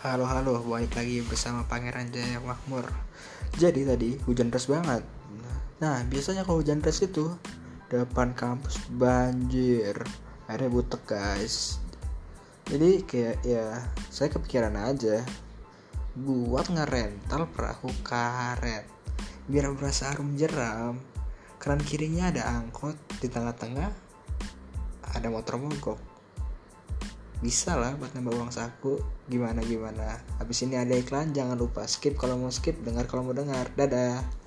Halo halo, balik lagi bersama Pangeran Jaya Makmur. Jadi tadi hujan deras banget. Nah biasanya kalau hujan deras itu depan kampus banjir, akhirnya butek guys. Jadi kayak ya saya kepikiran aja buat ngerental perahu karet biar berasa harum jeram. Keran kirinya ada angkot di tengah-tengah ada motor mogok bisa lah buat nambah uang saku. Gimana gimana. Habis ini ada iklan jangan lupa skip. Kalau mau skip dengar. Kalau mau dengar. Dadah